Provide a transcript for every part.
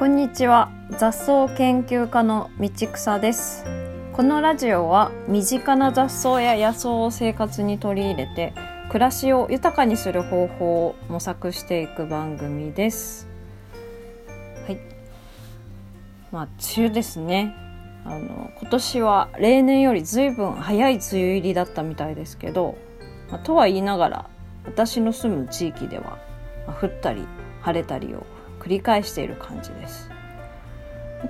こんにちは。雑草研究家の道草です。このラジオは身近な雑草や野草を生活に取り入れて暮らしを豊かにする方法を模索していく番組です。はい。まあ梅雨ですね。あの今年は例年よりずいぶん早い梅雨入りだったみたいですけど、まあ、とは言いながら私の住む地域では、まあ、降ったり晴れたりを繰り返している感じです。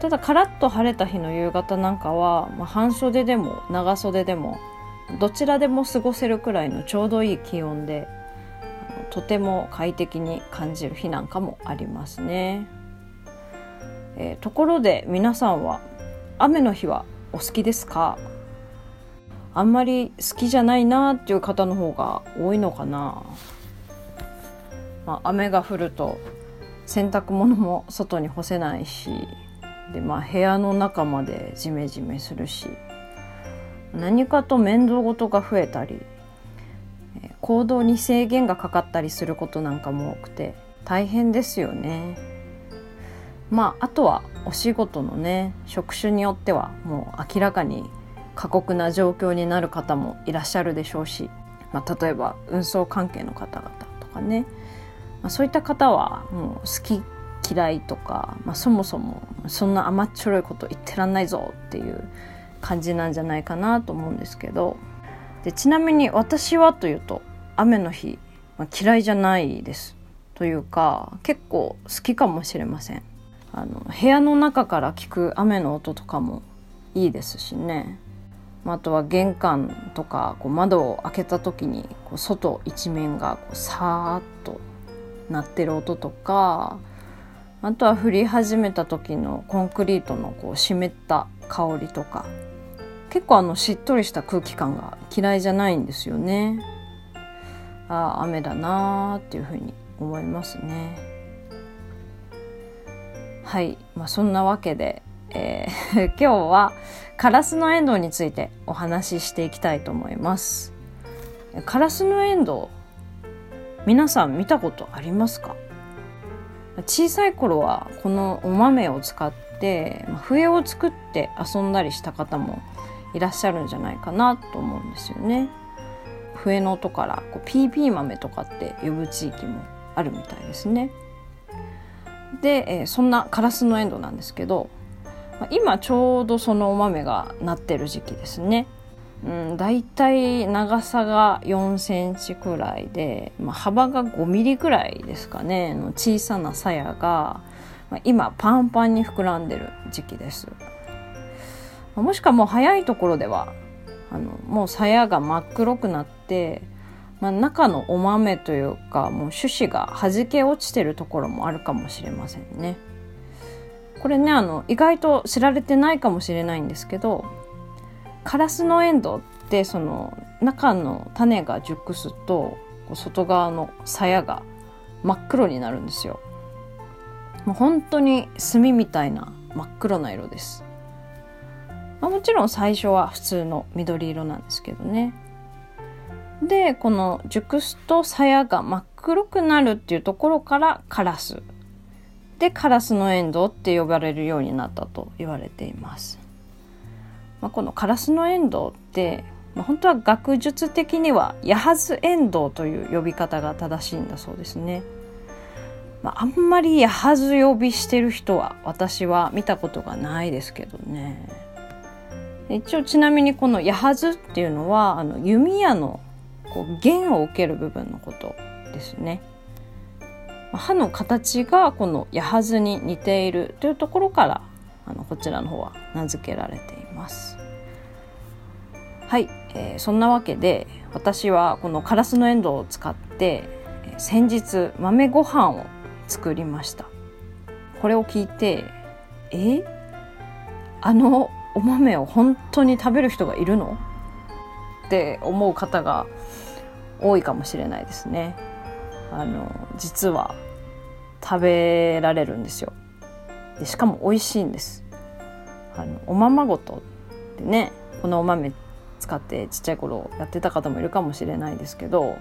ただカラッと晴れた日の夕方なんかは、まあ、半袖でも長袖でもどちらでも過ごせるくらいのちょうどいい気温でとても快適に感じる日なんかもありますね、えー、ところで皆さんは雨の日はお好きですか？あんまり好きじゃないなっていう方の方が多いのかな、まあ、雨が降ると洗濯物も外に干せないしで、まあ、部屋の中までジメジメするし何かと面倒事が増えたり行動に制限がかかったりすることなんかも多くて大変ですよね。まああとはお仕事のね職種によってはもう明らかに過酷な状況になる方もいらっしゃるでしょうし、まあ、例えば運送関係の方々とかね、まあ、そういった方はもう好き嫌いとか、まあ、そもそもそんな甘っちょろいこと言ってらんないぞっていう感じなんじゃないかなと思うんですけど。でちなみに私はというと雨の日、まあ、嫌いじゃないですというか結構好きかもしれません。あの部屋の中から聞く雨の音とかもいいですしね。あとは玄関とかこう窓を開けた時にこう外一面がこうさーっと鳴ってる音とかあとは降り始めた時のコンクリートのこう湿った香りとか結構あのしっとりした空気感が嫌いじゃないんですよね。ああ雨だなーっていうふうに思いますね。はい、まあ、そんなわけで、えー、今日はカラスのエンドウについてお話ししていきたいと思います。カラスのエンドウ皆さん見たことありますか？小さい頃はこのお豆を使って笛を作って遊んだりした方もいらっしゃるんじゃないかなと思うんですよね。笛の音からこうピーピー豆とかって呼ぶ地域もあるみたいですね。で、えー、そんなカラスのエンドなんですけど今ちょうどそのお豆がなってる時期ですね。うん、だいい長さが4センチくらいで、まあ、幅が5ミリくらいですかねの小さな鞘が、まあ、今パンパンに膨らんでる時期です。もしかも早いところではあのもう鞘が真っ黒くなって、まあ、中のお豆というかもう種子が弾け落ちてるところもあるかもしれませんね。これねあの意外と知られてないかもしれないんですけどカラスのエンドってその中の種が熟すと外側の鞘が真っ黒になるんですよ。もう本当に炭みたいな真っ黒な色です。まあ、もちろん最初は普通の緑色なんですけどね。でこの熟すと鞘が真っ黒くなるっていうところからカラスでカラスのエンドウって呼ばれるようになったと言われています。まあ、このカラスのエンドウって、まあ、本当は学術的にはヤハズエンドウという呼び方が正しいんだそうですね。まあ、あんまりヤハズ呼びしてる人は私は見たことがないですけどね。一応ちなみにこのヤハズっていうのはあの弓矢のこう弦を受ける部分のことですね。刃の形がこの矢はずに似ているというところからあのこちらの方は名付けられています。はい、えー、そんなわけで私はこのカラスのエンドウを使って先日豆ご飯を作りました。これを聞いてえ？あのお豆を本当に食べる人がいるの？って思う方が多いかもしれないですね。あの実は食べられるんですよでしかも美味しいんですあのおままごとってねこのお豆使ってちっちゃい頃やってた方もいるかもしれないですけど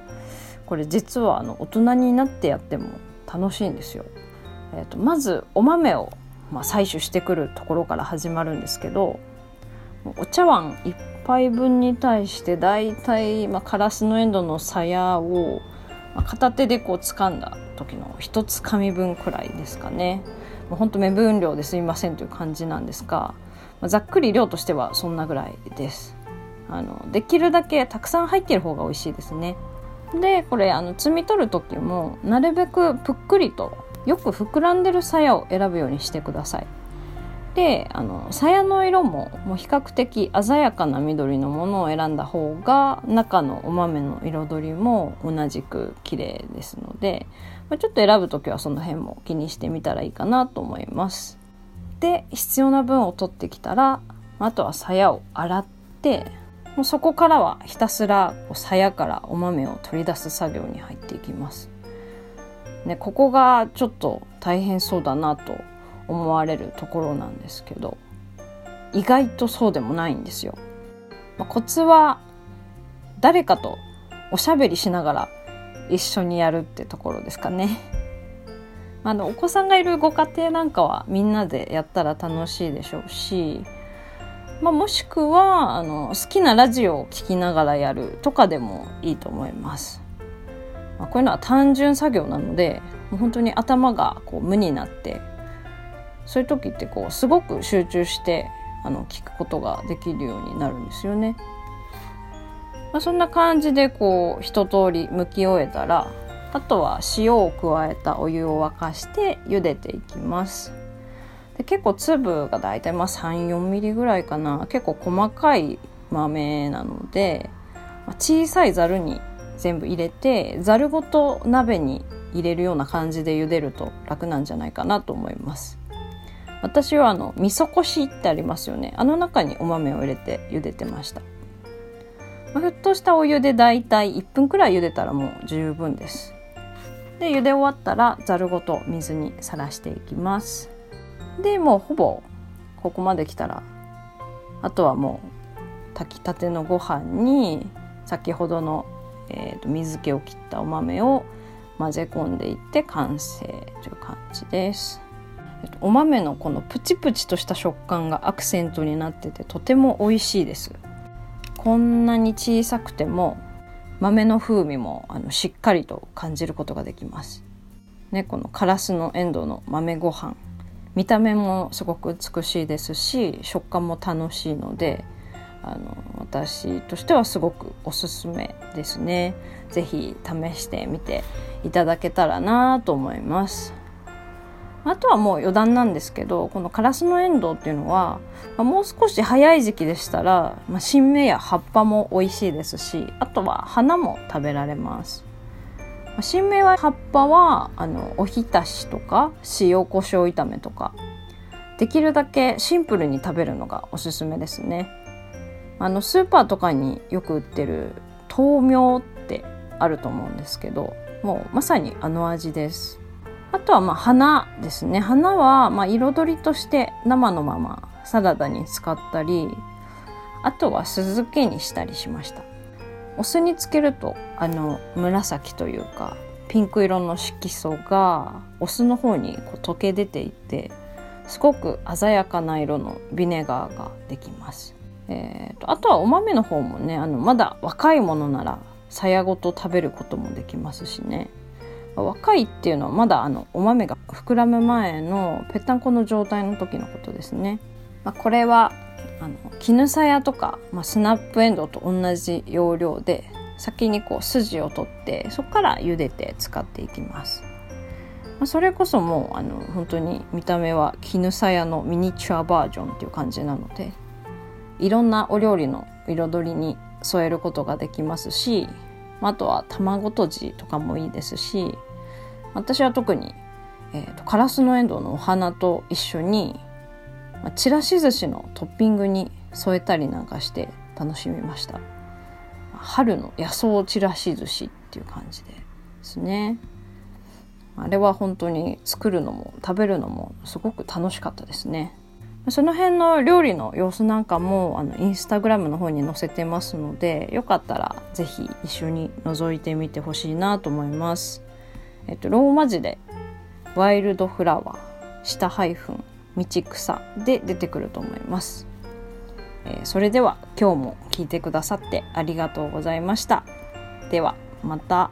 これ実はあの大人になってやっても楽しいんですよ。えーと、まずお豆をまあ、採取してくるところから始まるんですけどお茶碗1杯分に対してだいたい、まあ、カラスのエンドの鞘を、まあ、片手でこう掴んだ時の一つかみ分くらいですかね。もうほんと目分量ですみませんという感じなんですが、まあ、ざっくり量としてはそんなぐらいです。あのできるだけたくさん入っている方が美味しいですね。でこれあの摘み取る時もなるべくぷっくりとよく膨らんでる鞘を選ぶようにしてください。であの鞘の色ももう比較的鮮やかな緑のものを選んだ方が中のお豆の彩りも同じく綺麗ですので、まあ、ちょっと選ぶ時はその辺も気にしてみたらいいかなと思います。で必要な分を取ってきたらあとは鞘を洗ってもうそこからはひたすら鞘からお豆を取り出す作業に入っていきます。ね、ここがちょっと大変そうだなと思われるところなんですけど意外とそうでもないんですよ。まあ、コツは誰かとおしゃべりしながら一緒にやるってところですかね。あのお子さんがいるご家庭なんかはみんなでやったら楽しいでしょうし、まあ、もしくはあの好きなラジオを聴きながらやるとかでもいいと思います。まあ、こういうのは単純作業なのでもう本当に頭がこう無になってそういう時ってこうすごく集中してあの聞くことができるようになるんですよね。まあ、そんな感じでこう一通り剥き終えたらあとは塩を加えたお湯を沸かして茹でていきます。で結構粒がだいたいまあ34ミリぐらいかな結構細かい豆なので、まあ、小さいざるに全部入れてざるごと鍋に入れるような感じで茹でると楽なんじゃないかなと思います。私はあの味噌こしってありますよねあの中にお豆を入れて茹でてました、まあ、沸騰したお湯でだいたい1分くらい茹でたらもう十分です。で茹で終わったらざるごと水にさらしていきます。でもうほぼここまで来たらあとはもう炊きたてのご飯に先ほどの、えーと水気を切ったお豆を混ぜ込んでいって完成という感じです。お豆のこのプチプチとした食感がアクセントになっててとても美味しいです。こんなに小さくても豆の風味もあのしっかりと感じることができます。ねこのカラスのエンドの豆ご飯。見た目もすごく美しいですし食感も楽しいのであの私としてはすごくおすすめですね。是非試してみていただけたらなと思います。あとはもう余談なんですけどこのカラスのエンドウっていうのは、まあ、もう少し早い時期でしたら、まあ、新芽や葉っぱも美味しいですしあとは花も食べられます。まあ、新芽は葉っぱはあのおひたしとか塩コショウ炒めとかできるだけシンプルに食べるのがおすすめですね。あのスーパーとかによく売ってる豆苗ってあると思うんですけどもうまさにあの味です。あとはまあ花ですね。花はま彩りとして生のままサラダに使ったりあとは酢漬けにしたりしました。お酢につけるとあの紫というかピンク色の色素がお酢の方にこう溶け出ていてすごく鮮やかな色のビネガーができます、えー、とあとはお豆の方もねあのまだ若いものならさやごと食べることもできますしね。若いっていうのはまだあのお豆が膨らむ前のぺったんこの状態の時のことですね。まあ、これはあの絹さやとか、まあ、スナップエンドウと同じ要領で先にこう筋を取ってそこから茹でて使っていきます。まあ、それこそもうあの本当に見た目は絹さやのミニチュアバージョンっていう感じなのでいろんなお料理の彩りに添えることができますしあとは卵とじとかもいいですし私は特に、えーと、カラスのエンドウのお花と一緒に、まあ、ちらし寿司のトッピングに添えたりなんかして楽しみました。春の野草ちらし寿司っていう感じですね。あれは本当に作るのも食べるのもすごく楽しかったですね。その辺の料理の様子なんかもあのインスタグラムの方に載せてますのでよかったら是非一緒に覗いてみてほしいなと思います。えっと、ローマ字でワイルドフラワー下ハイフン道草で出てくると思います、えー、それでは今日も聞いてくださってありがとうございましたではまた。